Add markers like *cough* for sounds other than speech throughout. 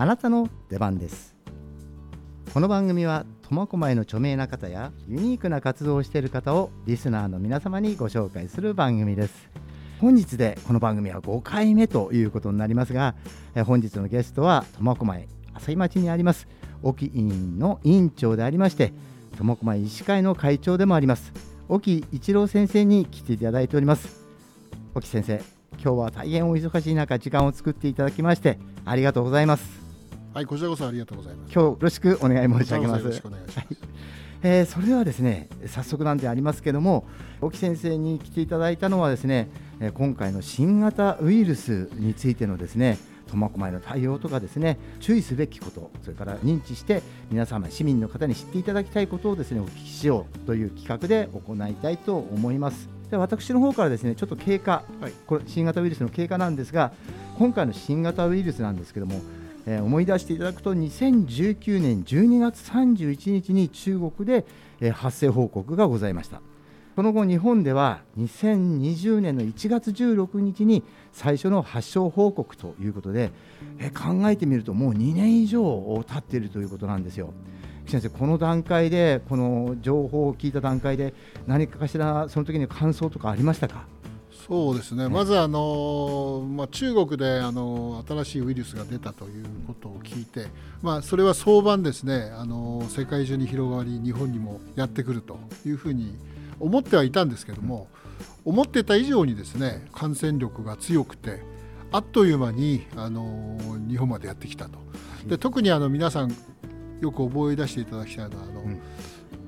あなたの出番です。この番組は苫小牧の著名な方やユニークな活動をしている方をリスナーの皆様にご紹介する番組です。本日でこの番組は5回目ということになりますが本日のゲストは苫小牧朝日町にあります沖委員の委員長でありまして苫小牧医師会の会長でもあります沖一郎先生に来ていただいております。沖先生今日は大変お忙しい中時間を作っていただきましてありがとうございます。はいこちらこそありがとうございます。今日よろしくお願い申し上げます。よろしくお願いします、はい。えー、それではですね早速なんでありますけども沖先生に来ていただいたのはですね今回の新型ウイルスについてのですね苫小牧の対応とかですね注意すべきことそれから認知して皆様市民の方に知っていただきたいことをですねお聞きしようという企画で行いたいと思います。で私の方からですねちょっと経過、はい、これ新型ウイルスの経過なんですが今回の新型ウイルスなんですけどもえー、思い出していただくと2019年12月31日に中国で、えー、発生報告がございましたその後日本では2020年の1月16日に最初の発症報告ということで、えー、考えてみるともう2年以上経っているということなんですよ。先生この段階でこの情報を聞いた段階で何かしらその時に感想とかありましたか？そうですね、まずあの、まあ、中国であの新しいウイルスが出たということを聞いて、まあ、それは早晩ですね。あの世界中に広がり日本にもやってくるというふうに思ってはいたんですけども、思ってた以上にですね感染力が強くてあっという間にあの日本までやってきたと。で特にあの皆さんよく覚え出していただきたいのはあの、うん、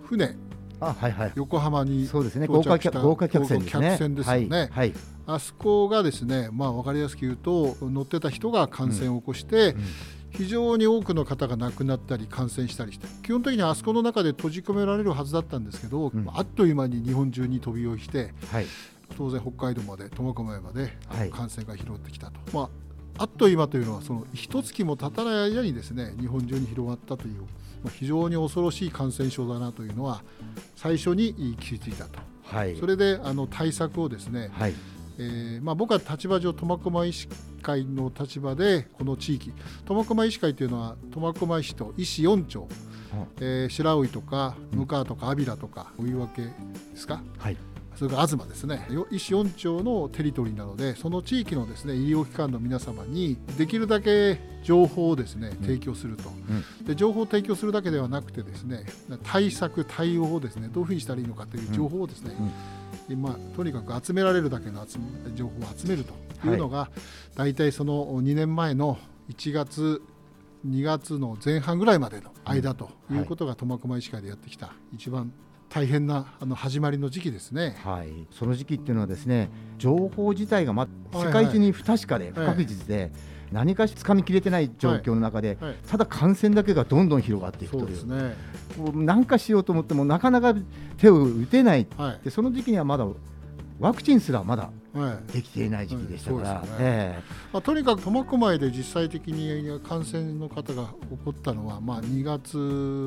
船あはいはい、横浜にそうですね。豪華豪華客船ですね。すよね、はいはい、あそこがですね、まあ、分かりやすく言うと乗ってた人が感染を起こして、うんうん。非常に多くの方が亡くなったり感染したりして基本的にあそこの中で閉じ込められるはずだったんですけど、うん、あっという間に日本中に飛び火して、はい、当然北海道まで苫小牧まで感染が広がってきたと、はい、まあ、あっという間というのはその一月も経たない間にですね日本中に広がったという非常に恐ろしい感染症だなというのは最初に気づいたと、はい、それであの対策をですね、はい。えーまあ、僕は立場上苫小牧医師会の立場でこの地域苫小牧医師会というのは苫小牧市と医師4町、えー、白老とか向川とか安平とかお湯分けですか、はい、それから東ですね。医師4町のテリトリーなのでその地域のですね医療機関の皆様にできるだけ情報をですね提供すると、うん、で情報を提供するだけではなくてですね対策対応をですねどういうふうにしたらいいのかという情報をですね、うん、まあ、とにかく集められるだけの情報を集めるというのが、はい、大体その2年前の1月2月の前半ぐらいまでの間ということが苫小牧医師会でやってきた一番大変なあの始まりの時期ですね、はい、その時期っていうのはですね情報自体が、ま、世界中に不確かで不確実で、何かしつかみきれてない状況の中で、はい。はい、ただ感染だけがどんどん広がっていくという。そうですね。何かしようと思ってもなかなか手を打てない、はい、でその時期にはまだワクチンすらまだできていない時期でしたから、まあ、とにかく苫小牧で実際的に感染の方が起こったのは、まあ、2月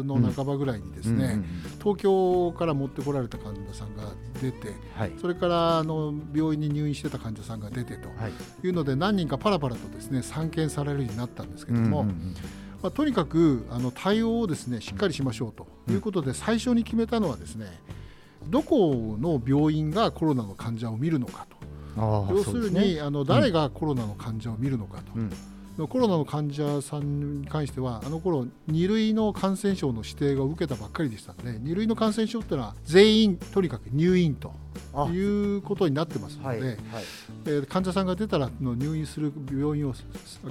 の半ばぐらいにですね、東京から持ってこられた患者さんが出て、はい、それからあの病院に入院してた患者さんが出てとい。うので、何人かパラパラとですね散見されるようになったんですけども。まあ、とにかくあの対応をですねしっかりしましょうということで、最初に決めたのはですねどこの病院がコロナの患者を見るのかと要するに、ね、あの誰がコロナの患者を見るのかと。うん。コロナの患者さんに関してはあの頃2類の感染症の指定が受けたばっかりでしたので2類の感染症っていうのは全員とにかく入院ということになってますので、はいはい、えー、患者さんが出たらの入院する病院を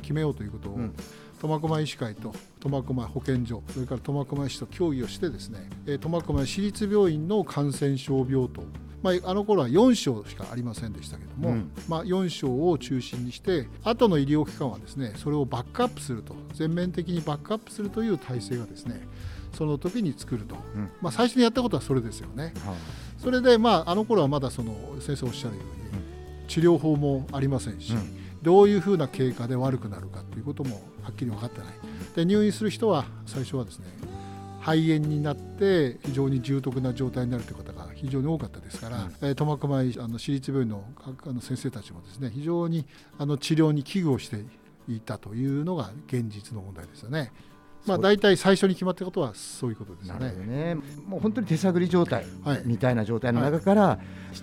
決めようということを、うん。苫小牧医師会と苫小牧保健所それから苫小牧市と協議をしてですね苫小牧市立病院の感染症病棟まあ、あの頃は4床しかありませんでしたけども、うん、まあ、4床を中心にして後の医療機関はですねそれをバックアップすると全面的にバックアップするという体制がですねその時に作ると、うん、まあ、最初にやったことはそれですよね。はあ、それで、まあ、あの頃はまだその先生おっしゃるように、治療法もありませんし、どういうふうな経過で悪くなるかということもはっきり分かってない。で入院する人は最初はですね肺炎になって非常に重篤な状態になるという方が非常に多かったですから、うん、苫小牧あの私立病院のあの先生たちもですね非常にあの治療に危惧をしていたというのが現実の問題ですよね。まあ、大体最初に決まったことはそういうことですよね。ねもう本当に手探り状態みたいな状態の中から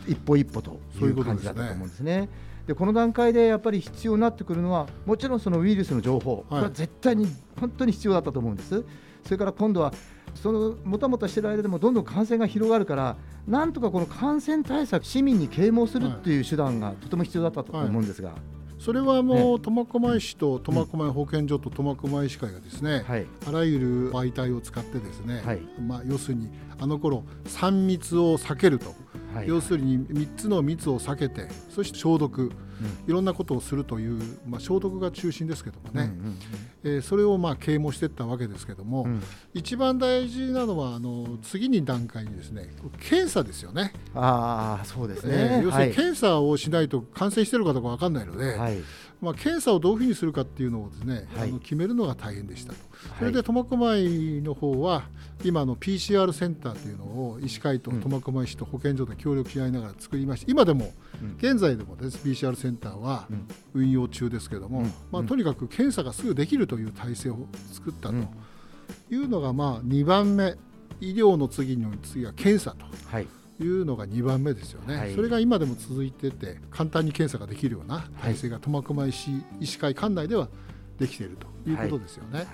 一歩一歩という感じだったと思うんですね。でこの段階でやっぱり必要になってくるのはもちろんそのウイルスの情報、これは絶対に本当に必要だったと思うんです。それから今度はそのもたもたしている間でもどんどん感染が広がるからなんとかこの感染対策市民に啓蒙するっていう手段がとても必要だったと思うんですが。はい。それはもう苫小牧市と苫小牧保健所と苫小牧医師会がですね、はい、あらゆる媒体を使ってですね、はい、まあ、要するにあの頃3密を避けると、はい、要するに3つの密を避けてそして消毒、いろんなことをするという、まあ、消毒が中心ですけどもね、うんうんうん、えー、それをまあ啓蒙していったわけですけども、うん、一番大事なのはあの次に段階にですね検査ですよね。あそうですね、えー、要するに検査をしないと感染しているかどうか分かんないので、はい、まあ、検査をどういうふうにするかっていうのをですね、はい、あの決めるのが大変でしたと。それで苫小牧の方は今の PCR センターというのを医師会と苫小牧市と保健所で協力し合いながら作りまして今でも、現在でもです PCR センターは運用中ですけれども、まあ、とにかく検査がすぐできるという体制を作ったというのがまあ2番目医療の次の次は検査と。いうのが2番目ですよね、はい、それが今でも続いてて簡単に検査ができるような体制が苫小牧市医師会管内ではできているということですよね。はい。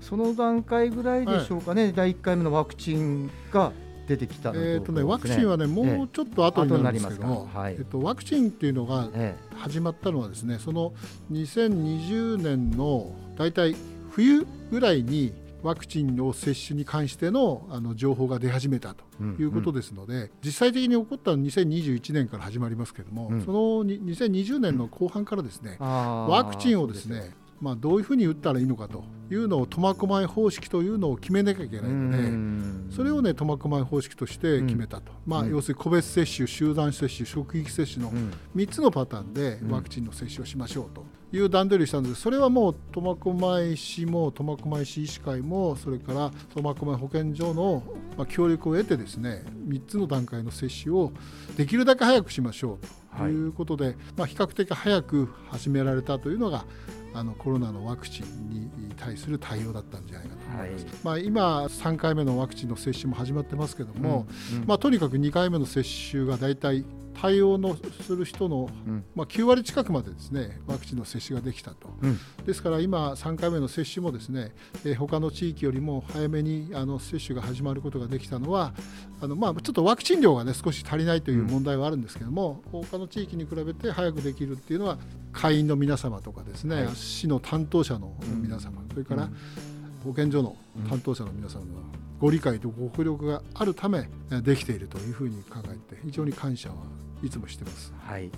その段階ぐらいでしょうかね、はい、第1回目のワクチンが出てきた、ね、えーとね、ワクチンはね、もうちょっと後になるんですけども、はい、えっと、ワクチンっていうのが始まったのはですね、その2020年の大体冬ぐらいにワクチンの接種に関してのあの情報が出始めたということですので、うんうん、実際的に起こったのは2021年から始まりますけれども、うん、その2020年の後半からですね、ワクチンをですねまあ、どういうふうに打ったらいいのかというのを苫小牧方式というのを決めなきゃいけないのでそれをね苫小牧方式として決めたと、まあ、要するに個別接種集団接種職域接種の3つのパターンでワクチンの接種をしましょうという段取りしたんです。それはもう苫小牧市も苫小牧市医師会もそれから苫小牧保健所の協力を得てですね3つの段階の接種をできるだけ早くしましょうということで、まあ、比較的早く始められたというのがあのコロナのワクチンに対する対応だったんじゃないかと思います。はい、まあ、今3回目のワクチンの接種も始まってますけども、うんうん、まあ、とにかく2回目の接種が大体対応のする人の、うん、まあ、9割近くまでですねワクチンの接種ができたと、うん、ですから今、3回目の接種もですね、えー、他の地域よりも早めにあの接種が始まることができたのはあの、まあ、ちょっとワクチン量が、ね、少し足りないという問題はあるんですけども、うん、他の地域に比べて早くできるっていうのは会員の皆様とかですね、はい、市の担当者の皆様、それから保健所の担当者の皆様のご理解とご協力があるためできているというふうに考えて非常に感謝はいつもしてます。はい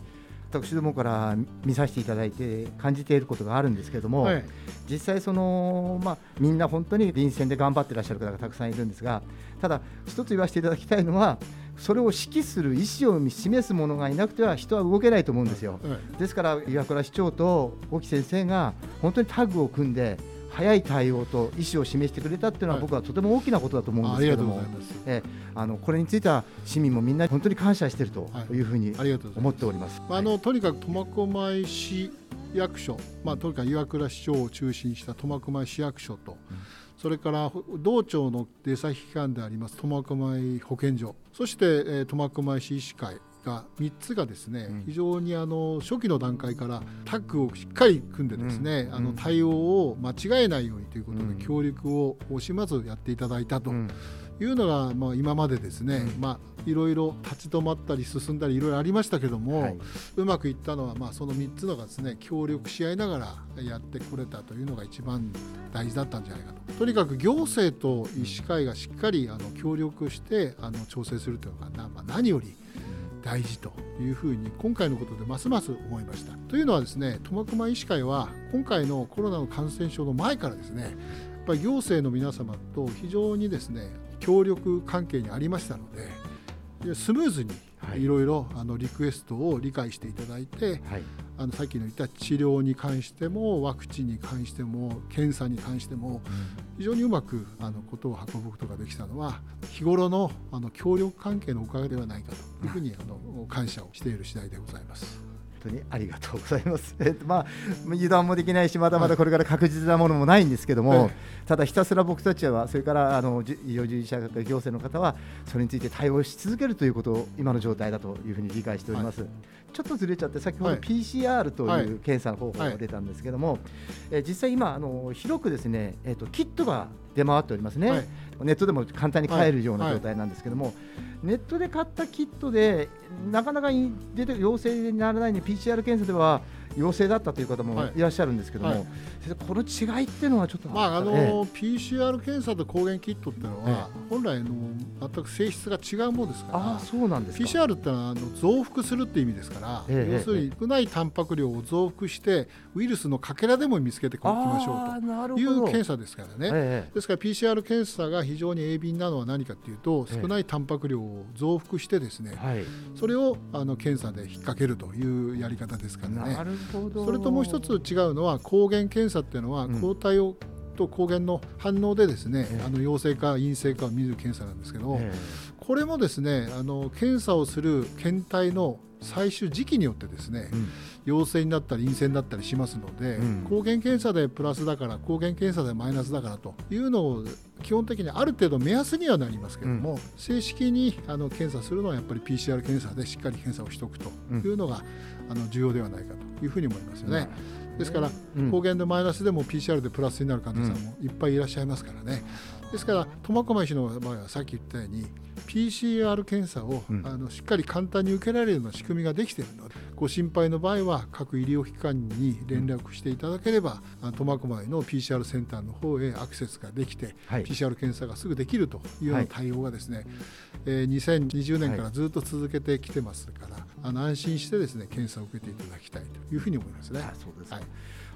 私どもから見させていただいて感じていることがあるんですけれども、はい、実際その、まあ、みんな本当に臨戦で頑張ってらっしゃる方がたくさんいるんですがただ一つ言わせていただきたいのはそれを指揮する意思を示す者がいなくては人は動けないと思うんですよ。はい、ですから岩倉市長と沖先生が本当にタッグを組んで早い対応と意思を示してくれたっていうのは、僕はとても大きなことだと思うんですけども、えあのこれについては市民もみんな本当に感謝しているとい。うふうに思っております。あのとにかく苫小牧市役所、まあ、とにかく岩倉市長を中心にした苫小牧市役所と、うん、それから道庁の出先機関であります苫小牧保健所そして苫小牧市医師会が3つがですね、うん、非常にあの初期の段階からタッグをしっかり組んでですね、うん、あの対応を間違えないようにということで協力を惜しまずやっていただいたと。いうのが、まあ、今までですね、まあ、いろいろ立ち止まったり進んだりいろいろありましたけども、はい、うまくいったのは、まあ、その3つのがですね協力し合いながらやってこれたというのが一番大事だったんじゃないかと。とにかく行政と医師会がしっかりあの協力してあの調整するというのが、まあ、何より大事というふうに今回のことでますます思いました。というのはですね苫小牧医師会は今回のコロナの感染症の前からですねやっぱ行政の皆様と非常にですね協力関係にありましたのでスムーズにい。ろいろリクエストを理解していただいて、はい、あのさっきの言った治療に関してもワクチンに関しても検査に関しても非常にうまくあのことを運ぶことができたのは日頃のあの協力関係のおかげではないかというふうにあの感謝をしている次第でございます。当にありがとうございます。*laughs* えっとまあ油断もできないしまだまだこれから確実なものもないんですけども、はい、ただひたすら僕たちはそれからあの医療従事者行政の方はそれについて対応し続けるということを今の状態だというふうに理解しております。はい。ちょっとずれちゃって先ほど PCR という検査の方法が出たんですけども、え実際今あの広くですね、えー、とキットが出回っておりますね、ネットでも簡単に買えるような状態なんですけども、ネットで買ったキットでなかなか出て陽性にならないに PCR 検査では陽性だったという方もい。らっしゃるんですけども、はい。はい、この違いっていうのはちょっと、まああの、ええ、PCR 検査と抗原キットっていうのは、え、本来の全く性質が違うものですからあそうなんです PCR ってのはあの増幅するっていう意味ですから、要するに少ないタンパク量を増幅してウイルスのかけらでも見つけていきましょうという検査ですからね、ですから PCR 検査が非常に鋭敏なのは何かというと少ないタンパク量を増幅してですね、それをあの検査で引っ掛けるというやり方ですからね。それともう一つ違うのは抗原検査っていうのは抗体を、と抗原の反応でですね、あの陽性か陰性かを見る検査なんですけど、これもですねあの検査をする検体の採取時期によってですね、うん、陽性になったり陰性になったりしますので、うん、抗原検査でプラスだから抗原検査でマイナスだからというのを基本的にある程度目安にはなりますけども、うん、正式にあの検査するのはやっぱり PCR 検査でしっかり検査をしておくというのが、あの重要ではないかというふうに思いますよね。ですから、抗原でマイナスでも PCR でプラスになる患者さんもいっぱいいらっしゃいますからね。ですから苫小牧市の場合はさっき言ったように PCR 検査を、うん、あのしっかり簡単に受けられるような仕組みができているのでご心配の場合は各医療機関に連絡していただければ苫小牧の PCR センターの方へアクセスができて、はい、PCR 検査がすぐできるというような対応がですね、はい、えー、2020年からずっと続けてきてますから、はい、あの安心してですね検査を受けていただきたいというふうに思いますね。そうですはい。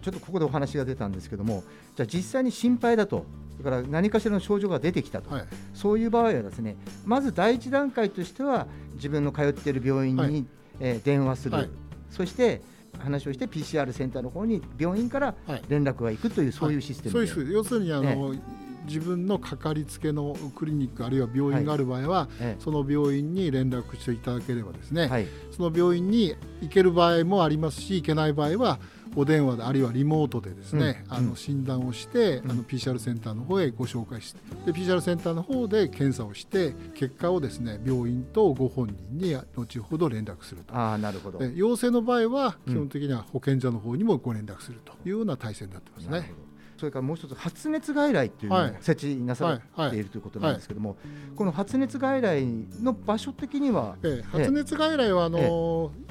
ちょっとここでお話が出たんですけども、じゃあ実際に心配だと、それから何かしらの症状が出てきたと、はい、そういう場合はですね、まず第一段階としては、自分の通っている病院に、はい、えー、電話する、はい、そして話をして PCR センターの方に病院から連絡が行くという、そういうシステムで、そうです要するにあの、ね自分のかかりつけのクリニックあるいは病院がある場合は、はい、その病院に連絡していただければですね、はい、その病院に行ける場合もありますし行けない場合はお電話であるいはリモートでですね、うん、あの診断をして、うん、あの PCR センターの方へご紹介してで PCR センターの方で検査をして結果をですね病院とご本人に後ほど連絡すると。あなるほど。陽性の場合は基本的には保健所の方にもご連絡するというような体制になってますね。それからもう一つ発熱外来というのを設置なさっているということなんですけども、この発熱外来の場所的には、ええ、発熱外来はあの、え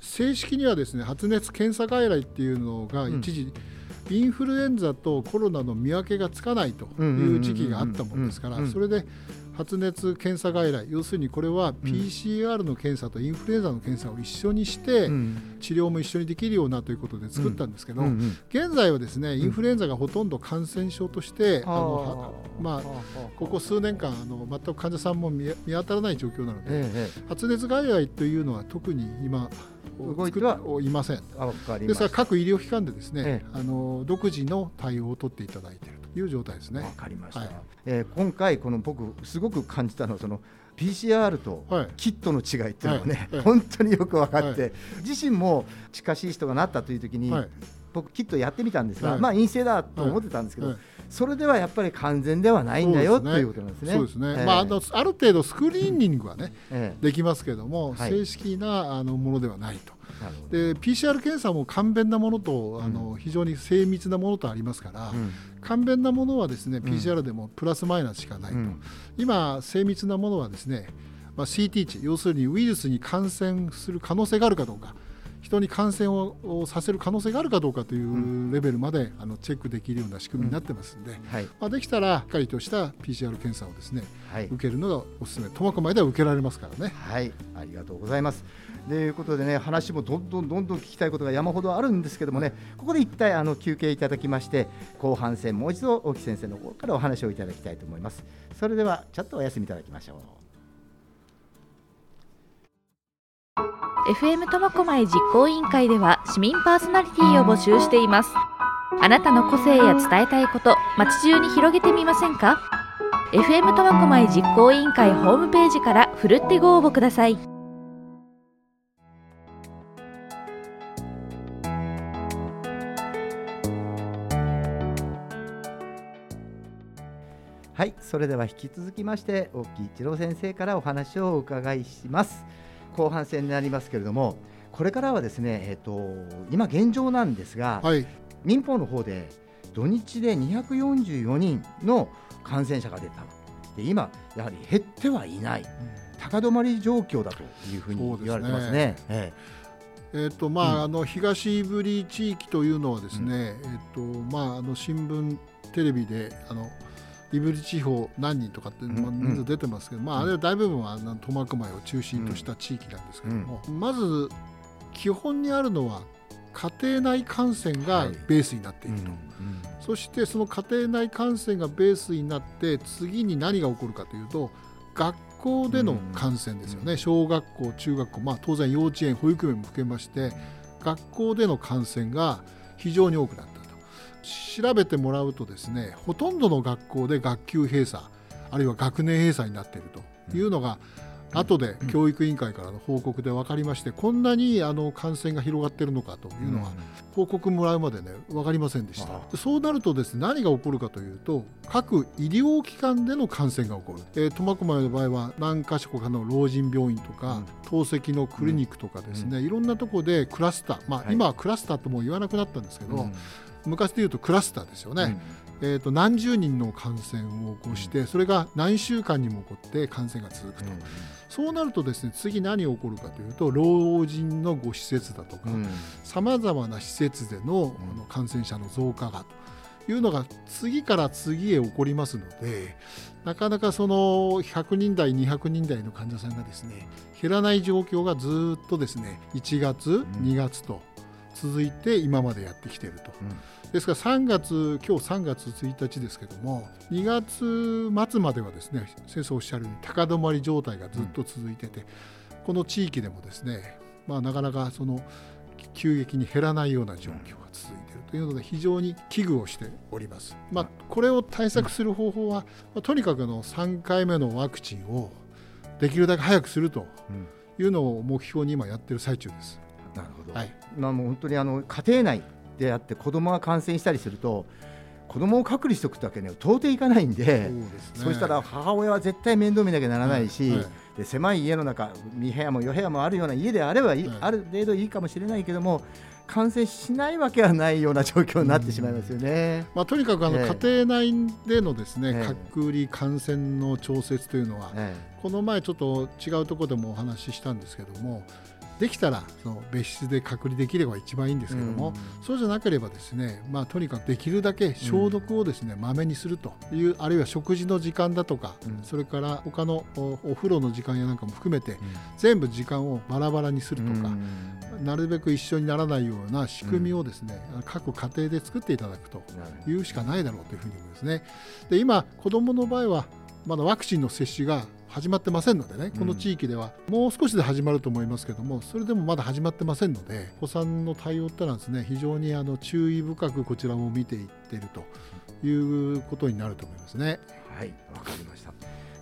正式にはですね発熱検査外来っていうのが一時、うん、インフルエンザとコロナの見分けがつかないという時期があったものですからそれで発熱検査外来要するにこれは PCR の検査とインフルエンザの検査を一緒にして治療も一緒にできるようなということで作ったんですけど現在はですねインフルエンザがほとんど感染症としてあのまあここ数年間あの全く患者さんも見当たらない状況なので発熱外来というのは特に今動いてはいません。ですから各医療機関でですね、あの独自の対応を取っていただいている。という状態ですね。わかりました、はい、えー、今回この僕すごく感じたのはその PCR とキットの違いっていうのがね、はい。はい、本当によく分かって、自身も近しい人がなったという時に、僕キットやってみたんですが、まあ陰性だと思ってたんですけど、それではやっぱり完全ではないんだよ、ということなんですね。そうですね。えー、まああのある程度スクリーニングはね、えー、できますけども、正式なあのものではないと。で PCR 検査も簡便なものとあの、非常に精密なものとありますから、うん、簡便なものはですね PCR でもプラスマイナスしかないと、うん、今精密なものはですね、まあ、CT 値要するにウイルスに感染する可能性があるかどうか人に感染をさせる可能性があるかどうかというレベルまで、あのチェックできるような仕組みになってますんで、はい、まあ、できたらしっかりとした PCR 検査をですね、はい、受けるのがおすすめ。苫小牧では受けられますからね。はい。ありがとうございます。ということでね話もどんどんどんどん聞きたいことが山ほどあるんですけどもねここで一体あの休憩いただきまして後半戦もう一度大木先生の方からお話をいただきたいと思います。それではちょっとお休みいただきましょう FM 苫小牧実行委員会では市民パーソナリティを募集しています。あなたの個性や伝えたいこと街中に広げてみませんか？FM 苫小牧実行委員会ホームページからふるってご応募ください。はい、それでは引き続きまして大木一郎先生からお話をお伺いします。後半戦になりますけれどもこれからはですね、えーと、今現状なんですが、はい、民放の方で土日で244人の感染者が出た。で今やはり減ってはいない、うん、高止まり状況だというふうに言われてますね。ええ。ーとまあ、うん、あの東ブリ地域というのはですね、うん、えーとまあ、あの新聞テレビであの胆振地方何人とかって、まあ、人数出てますけど、まあ、あれは大部分は苫小牧を中心とした地域なんですけども、まず基本にあるのは家庭内感染がベースになっていると、はいそしてその家庭内感染がベースになって次に何が起こるかというと学校での感染ですよね、小学校中学校、まあ、当然幼稚園保育園も含めまして学校での感染が非常に多くなった調べてもらうとですねほとんどの学校で学級閉鎖あるいは学年閉鎖になっているというのが、後で教育委員会からの報告で分かりましてこんなにあの感染が広がっているのかというのは報告もらうまでね分かりませんでした。そうなるとですね何が起こるかというと各医療機関での感染が起こる、えー、苫小牧の場合は何か所かの老人病院とか、透析のクリニックとかですね、いろんなところでクラスターまあ、今はクラスターとも言わなくなったんですけど、昔でいうとクラスターですよね、うん、えーと、何十人の感染を起こして、それが何週間にも起こって感染が続くと、うん、そうなるとですね次何が起こるかというと老人のご施設だとかさまざまな施設での感染者の増加がというのが次から次へ起こりますのでなかなかその100人台200人台の患者さんがですね減らない状況がずっとですね1月、2月と続いて今までやってきていると、うん、ですから3月今日3月1日ですけども2月末まではですね先生おっしゃるように高止まり状態がずっと続いてて、うん、この地域でもですね、まあ、なかなかその急激に減らないような状況が続いているというので非常に危惧をしております。まあ、これを対策する方法は、まあ、とにかくの3回目のワクチンをできるだけ早くするというのを目標に今やってる最中です。なるほど、はい、まあ、もう本当にあの家庭内であって子供が感染したりすると子供を隔離しておくってわけには到底いかないんでそう、ね,、したら母親は絶対面倒見なきゃならないし、はい。はい、で狭い家の中2部屋も4部屋もあるような家であれば、はい、ある程度いいかもしれないけども感染しないわけはないような状況になってしまいますよね、まあ、とにかくあの、家庭内でのですね、隔離感染の調節というのは、この前ちょっと違うところでもお話ししたんですけどもできたらその別室で隔離できれば一番いいんですけども、うん、そうじゃなければですね、まあ、とにかくできるだけ消毒をですね、ま、め、にするというあるいは食事の時間だとか、うん、それから他のお風呂の時間やなんかも含めて、全部時間をバラバラにするとか、なるべく一緒にならないような仕組みをですね、各家庭で作っていただくというしかないだろうというふうに思いますね。で今子どもの場合はまだワクチンの接種が始まってませんのでね、この地域ではもう少しで始まると思いますけども、それでもまだ始まってませんので、お子さんの対応ってのはですね、非常にあの注意深くこちらも見ていっているということになると思いますね。はい、わかりました。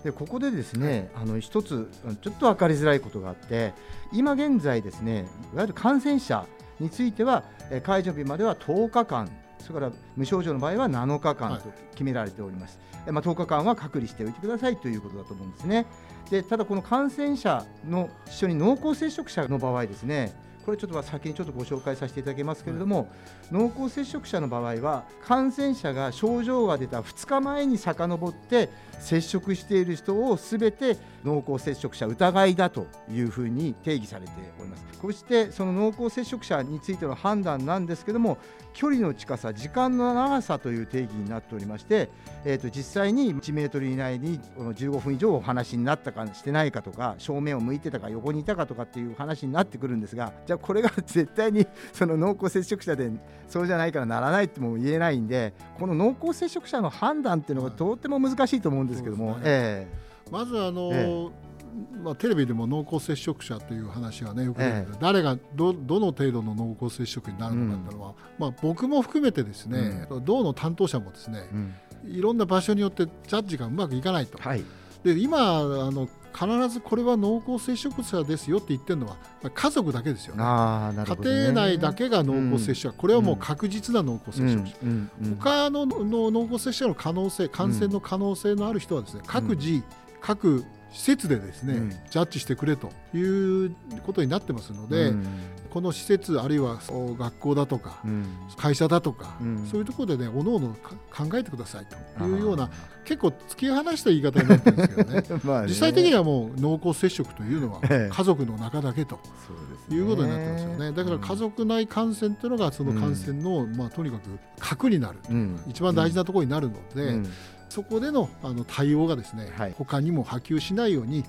でここでですね、はい、あの一つちょっと分かりづらいことがあって今現在ですねいわゆる感染者については解除日までは10日間それから無症状の場合は7日間と決められております、はい、まあ、10日間は隔離しておいてくださいということだと思うんですね。でただこの感染者の一緒に濃厚接触者の場合ですねこれちょっと先にちょっとご紹介させていただきますけれども、濃厚接触者の場合は感染者が症状が出た2日前に遡って接触している人をすべて濃厚接触者疑いだというふうに定義されております。こうしてその濃厚接触者についての判断なんですけども距離の近さ時間の長さという定義になっておりまして、えー、と実際に1メートル以内に15分以上お話になったかしてないかとか正面を向いてたか横にいたかとかっていう話になってくるんですがじゃこれが絶対にその濃厚接触者でそうじゃないからならないっても言えないんでこの濃厚接触者の判断っていうのがとっても難しいと思うんですけども、ね。えー、まずあの、えーまあ、テレビでも濃厚接触者という話がねよくええ、誰がどどの程度の濃厚接触になるのかというのは、うん、まあ、僕も含めてですね、うん、道の担当者もですね、うん、いろんな場所によってジャッジがうまくいかないと。はい、で今あの必ずこれは濃厚接触者ですよって言ってるのは家族だけですよね。ね。家庭内だけが濃厚接触者、これはもう確実な濃厚接触者、うんうんうん。他のの濃厚接触者の可能性感染の可能性のある人はですね、各自、各施設でですね、うん。ジャッジしてくれということになってますので、うん。この施設あるいはお学校だとか、うん。会社だとか、うん。そういうところでねおのおのか考えてくださいと。いうような結構突き放した言い方になってるんですけどね。*laughs* まあね。実際的にはもう濃厚接触というのはええ。家族の中だけと。いうことになってますよね。だから家族内感染というのがその感染の、まあ、とにかく核になる、うん。一番大事なところになるので、うんそこでのあの対応がですね、はい。他にも波及しないように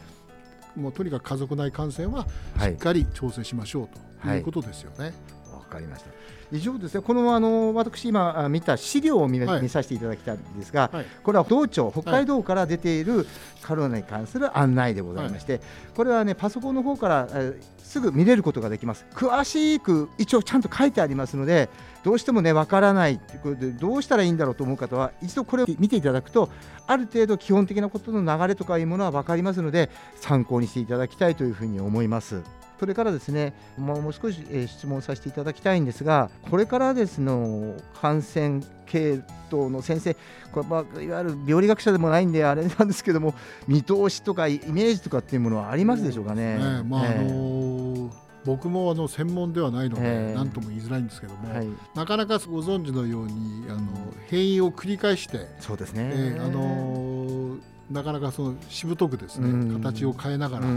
もうとにかく家族内感染ははい。しっかり調整しましょうとはい。いうことですよね。わかりました。以上ですね、このあの私今あ見た資料を見,、はい見させていただきたいんですが、はい。これは道庁、北海道から出ているカロナに関する案内でございまして、これはね、パソコンの方から、えーすぐ見れることができます。詳しく一応ちゃんと書いてありますので、どうしてもね、わからないってことで、どうしたらいいんだろうと思う方は、一度これを見ていただくと、ある程度基本的なことの流れとかいうものは分かりますので、参考にしていただきたいというふうに思います。それからですね、もう少し、えー質問させていただきたいんですが、これからですの感染系統の先生、これまあ、いわゆる病理学者でもないんで、あれなんですけども、見通しとかイメージとかっていうものはありますでしょうかね？ねまああええの僕もあの専門ではないのでええ何とも言いづらいんですけども、はい、なかなかご存知のようにあの変異を繰り返して、そうですね。ええあのなかなかそのしぶとくですね、うん。形を変えながら、う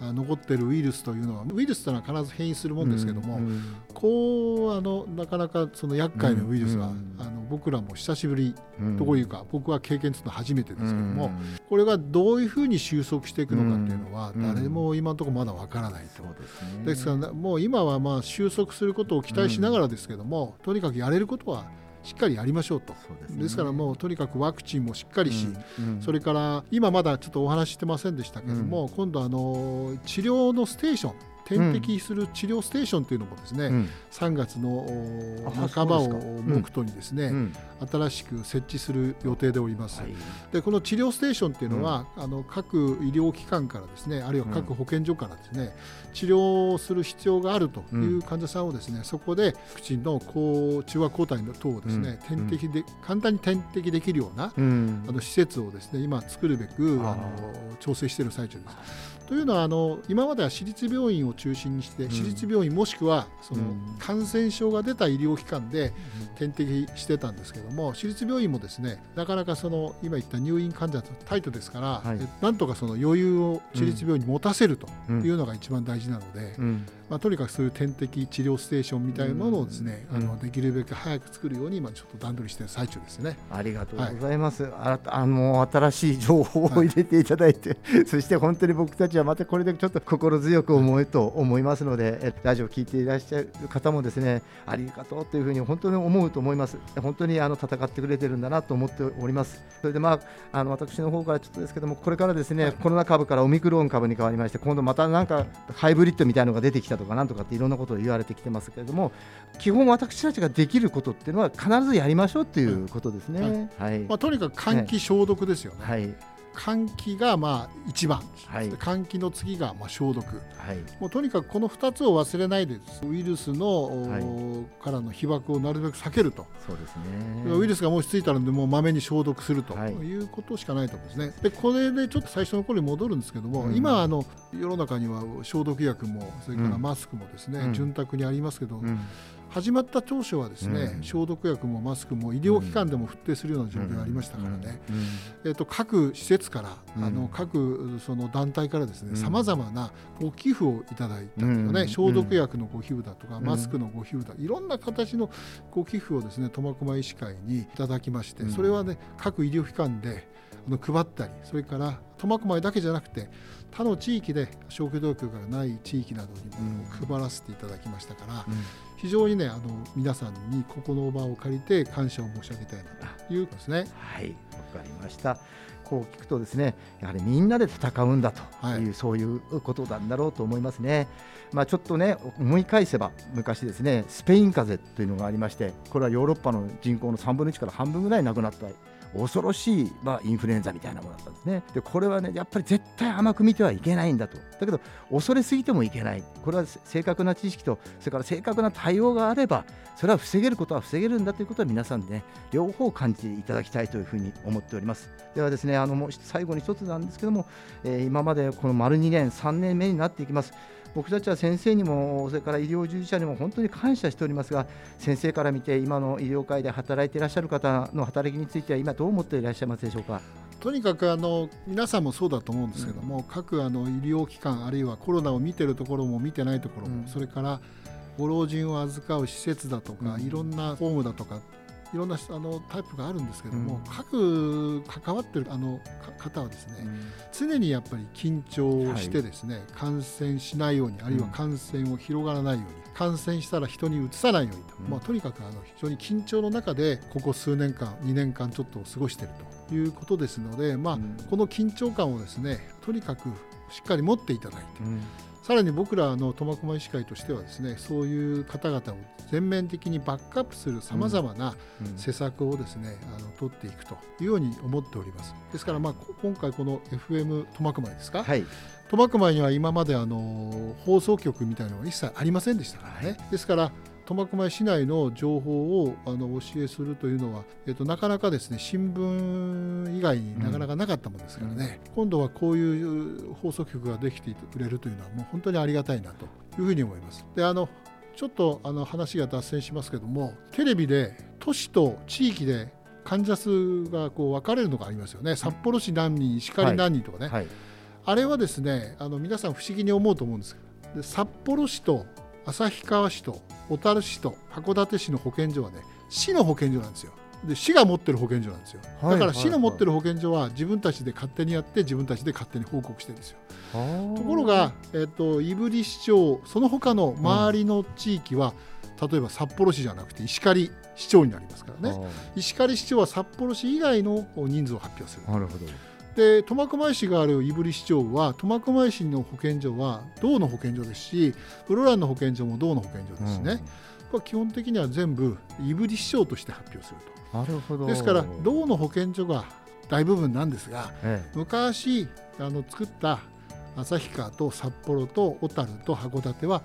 残っているウイルスというのはウイルスというのは必ず変異するもんですけども、うん。こうあのなかなかその厄介なウイルスが、うん。あの僕らも久しぶりうん。というか、僕は経験するの初めてですけども、うん。これがどういうふうに収束していくのかっていうのは、うん。誰も今のところまだわからないと。ですからもう今はまあ収束することを期待しながらですけども、とにかくやれることはしっかりやりましょうと。ですね。からもうとにかくワクチンもしっかりし、うんうん。それから今まだちょっとお話ししてませんでしたけども、今度あの治療のステーション点滴する治療ステーションというのもですね、うん。3月の半ばを目途にですね、うん。新しく設置する予定でおります。はい。でこの治療ステーションっていうのは、あの各医療機関からですねあるいは各保健所からですね、治療する必要があるという患者さんをですね、そこでワクチンの抗中和抗体の等をですね、うん。点滴で簡単に点滴できるような、うん。あの施設をですね今作るべくあの調整している最中です。というのはあの今までは私立病院を中心にして、ん。私立病院もしくはそのうん。感染症が出た医療機関で点滴してたんですけども私立病院もですねなかなかその今言った入院患者とタイトですから、はい。えなんとかその余裕を私立病院に持たせるとうん。いうのが一番大事なので、うんまあ、とにかくそういう点滴治療ステーションみたいなものをですね、うんあのできるべく早く作るように今ちょっと段取りしている最中ですね。ありがとうございます。ああの新しい情報を入れていただいて、*laughs* そして本当に僕たちはまたこれでちょっと心強く思うと思いますので、えラジオを聞いていらっしゃる方もですね、ありがとうというふうに本当に思うと思います。本当にあの戦ってくれてるんだなと思っております。それでまああの私の方からちょっとですけども、これからですね、コロナ株からオミクロン株に変わりまして、今度またなんかハイブリッドみたいなのが出てきたとかなんとかっていろんなことを言われてきてますけれども、基本私たちができることっていうのは必ずやりましょうっていうことですね。はい。まあ、とにかく換気消毒ですよね。はい。換気がまあ一番、はい。換気の次がまあ消毒。はい。もうとにかくこの2つを忘れないでウイルスの、おはいからの被爆をなるべく避けると、そうですね。ウイルスがもしついたらもうまめに消毒すると。はい。いうことしかないと思うんですね。でこれでちょっと最初の頃に戻るんですけども、うん。今あの世の中には消毒薬もそれからうん。マスクもですね、うん。潤沢にありますけど、うん。始まった当初はですね、うん。消毒薬もマスクも医療機関でも振ってするような状況がありましたからね、えっと各施設から、うん。あの各その団体からですねうん。さまざまなご寄付をいただいたんですよね、うん。消毒薬のご寄付だとか、うん。マスクのご寄付だいろんな形のご寄付をですね苫小牧医師会にいただきまして、うん。それはね各医療機関で配ったりそれから苫小牧だけじゃなくて他の地域で消毒薬がない地域などにもうん配らせていただきましたから、うん非常にねあの皆さんにここの場を借りて感謝を申し上げたいなということですね。はい。わかりました。こう聞くとですね、やはりみんなで戦うんだという、はいそういうことなんだろうと思いますね。まあちょっとね思い返せば昔ですねスペイン風邪というのがありまして、これはヨーロッパの人口の3分の1から半分ぐらい亡くなった恐ろしい、まあ、インフルエンザみたいなものだったんですね。でこれはねやっぱり絶対甘く見てはいけないんだと。だけど恐れすぎてもいけない。これは正確な知識とそれから正確な対応があればそれは防げることは防げるんだということは皆さんでね両方感じていただきたいというふうに思っております。ではですねあのもう最後に一つなんですけども、えー、今までこの丸2年3年目になっていきます。僕たちは先生にもそれから医療従事者にも本当に感謝しておりますが先生から見て今の医療界で働いていらっしゃる方の働きについては今どう思っていらっしゃいますでしょうか？とにかくあの皆さんもそうだと思うんですけども、うん、各あの医療機関あるいはコロナを見てるところも見てないところも、うん、それからご老人を預かう施設だとか、うん、いろんなホームだとかいろんなあのタイプがあるんですけども、うん、各関わってるあの方はですね、うん、常にやっぱり緊張してですね、はい、感染しないようにあるいは感染を広がらないように、うん、感染したら人にうつさないようにと、まあ、とにかくあの非常に緊張の中でここ数年間2年間ちょっと過ごしていると。いうことですので、まあこの緊張感をですねとにかくしっかり持っていただいて、さらに僕らの苫小牧医師会としてはですねそういう方々を全面的にバックアップするさまざまな施策をですね、あの取っていくというように思っております。ですからまあ今回この FM 苫小牧ですか、はい、苫小牧には今まであの放送局みたいなのが一切ありませんでしたからね、ですから苫小牧市内の情報をあの教えするというのは、えっと、なかなかですね新聞以外になかなかなかったものですからね、うん、今度はこういう放送局ができてくれるというのはもう本当にありがたいなというふうに思います。であのちょっとあの話が脱線しますけどもテレビで都市と地域で患者数がこう分かれるのがありますよね。札幌市何人石狩何人とかね、はい。はい、あれはですねあの皆さん不思議に思うと思うんです。けど札幌市と旭川市と小樽市と函館市の保健所はね市の保健所なんですよ。で市が持ってる保健所なんですよ、だから市の持ってる保健所は自分たちで勝手にやって自分たちで勝手に報告してるんですよ。ところが、えーと、胆振市長その他の周りの地域は、うん、例えば札幌市じゃなくて石狩市長になりますからね。石狩市長は札幌市以外の人数を発表する。なるほどで苫小牧市がある胆振市長は苫小牧市の保健所は道の保健所ですし室蘭の保健所も道の保健所ですね、うん、基本的には全部胆振市長として発表すると。なるほど。ですから道の保健所が大部分なんですが、ええ、昔あの作った旭川と札幌と小樽と函館は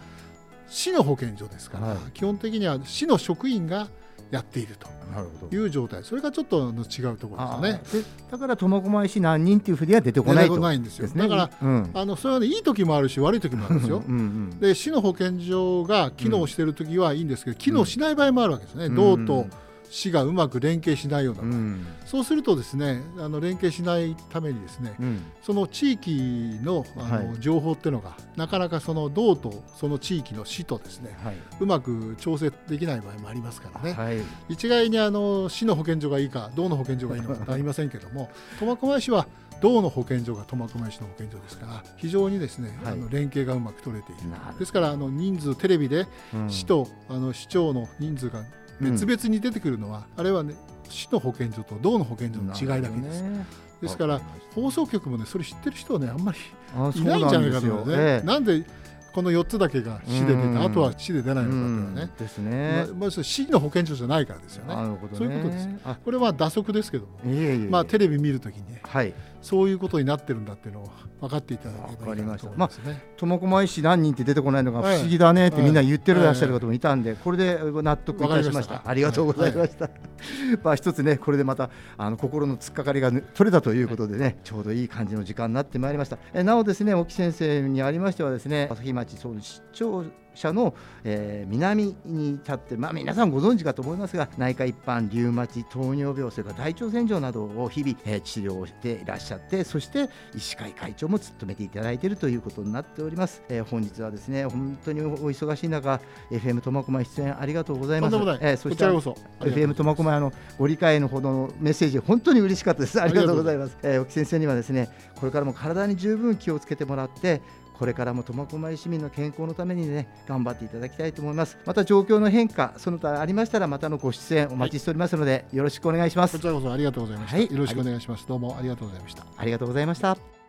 市の保健所ですから、はい、基本的には市の職員がやっているという状態。それがちょっと違うところですね。だから苫小牧市何人っていうふうには出てこないと。ないんですよ、ね、だから、うん、あのそれはねいい時もあるし悪い時もあるんですよ。うん、で市の保健所が機能している時はいいんですけど、機能しない場合もあるわけですね、道と市がうまく連携しないような、うん、そうするとですねあの連携しないためにですね、うん、その地域のあの、はい、情報っていうのがなかなかその道とその地域の市とですね、はい、うまく調整できない場合もありますからね、はい、一概にあの市の保健所がいいか道の保健所がいいのかありませんけども *laughs* 苫小牧市は道の保健所が苫小牧市の保健所ですから非常にですね、あの連携がうまく取れている。ですからあの人数テレビで市と、あの市長の人数が別々に出てくるのは、あれはね市の保健所と道の保健所の違いだけです。ですから放送局もねそれ知ってる人はねあんまりいないんじゃないかと思うね。なんでこの4つだけが市で出て、あとは市で出ないのかっていうね、ですね、まあ、市の保健所じゃないからですよね。そういうことです。これは打足ですけども、まあテレビ見るときに、はい、そういうことになってるんだっていうのを分かっていただければいいなと思いますね。苫小牧市何人って出てこないのが不思議だねってみんな言ってるらっしゃる方もいたんで、これで納得いたしました。ありがとうございました。*laughs* まあ一つねこれでまたあの心の突っかかりが取れたということでね、ちょうどいい感じの時間になってまいりました。えなおですね沖先生にありましてはですね朝日町総市長社の、えー、南に立って、まあ、皆さんご存知かと思いますが内科一般リウマチ糖尿病それから大腸洗浄などを日々、えー、治療していらっしゃってそして医師会会長も務めていただいているということになっております、えー、本日はですね本当にお忙しい中 FM 苫小牧出演ありがとうございます、えー、そして FM 苫小牧のご理解のほどのメッセージ本当に嬉しかったです。ありがとうございます、えー、沖先生にはですねこれからも体に十分気をつけてもらってこれからも苫小牧市民の健康のためにね頑張っていただきたいと思います。また状況の変化その他ありましたらまたのご出演お待ちしておりますので、はい、よろしくお願いします。こちらこそありがとうございました、はい、よろしくお願いします。どうもありがとうございました。ありがとうございました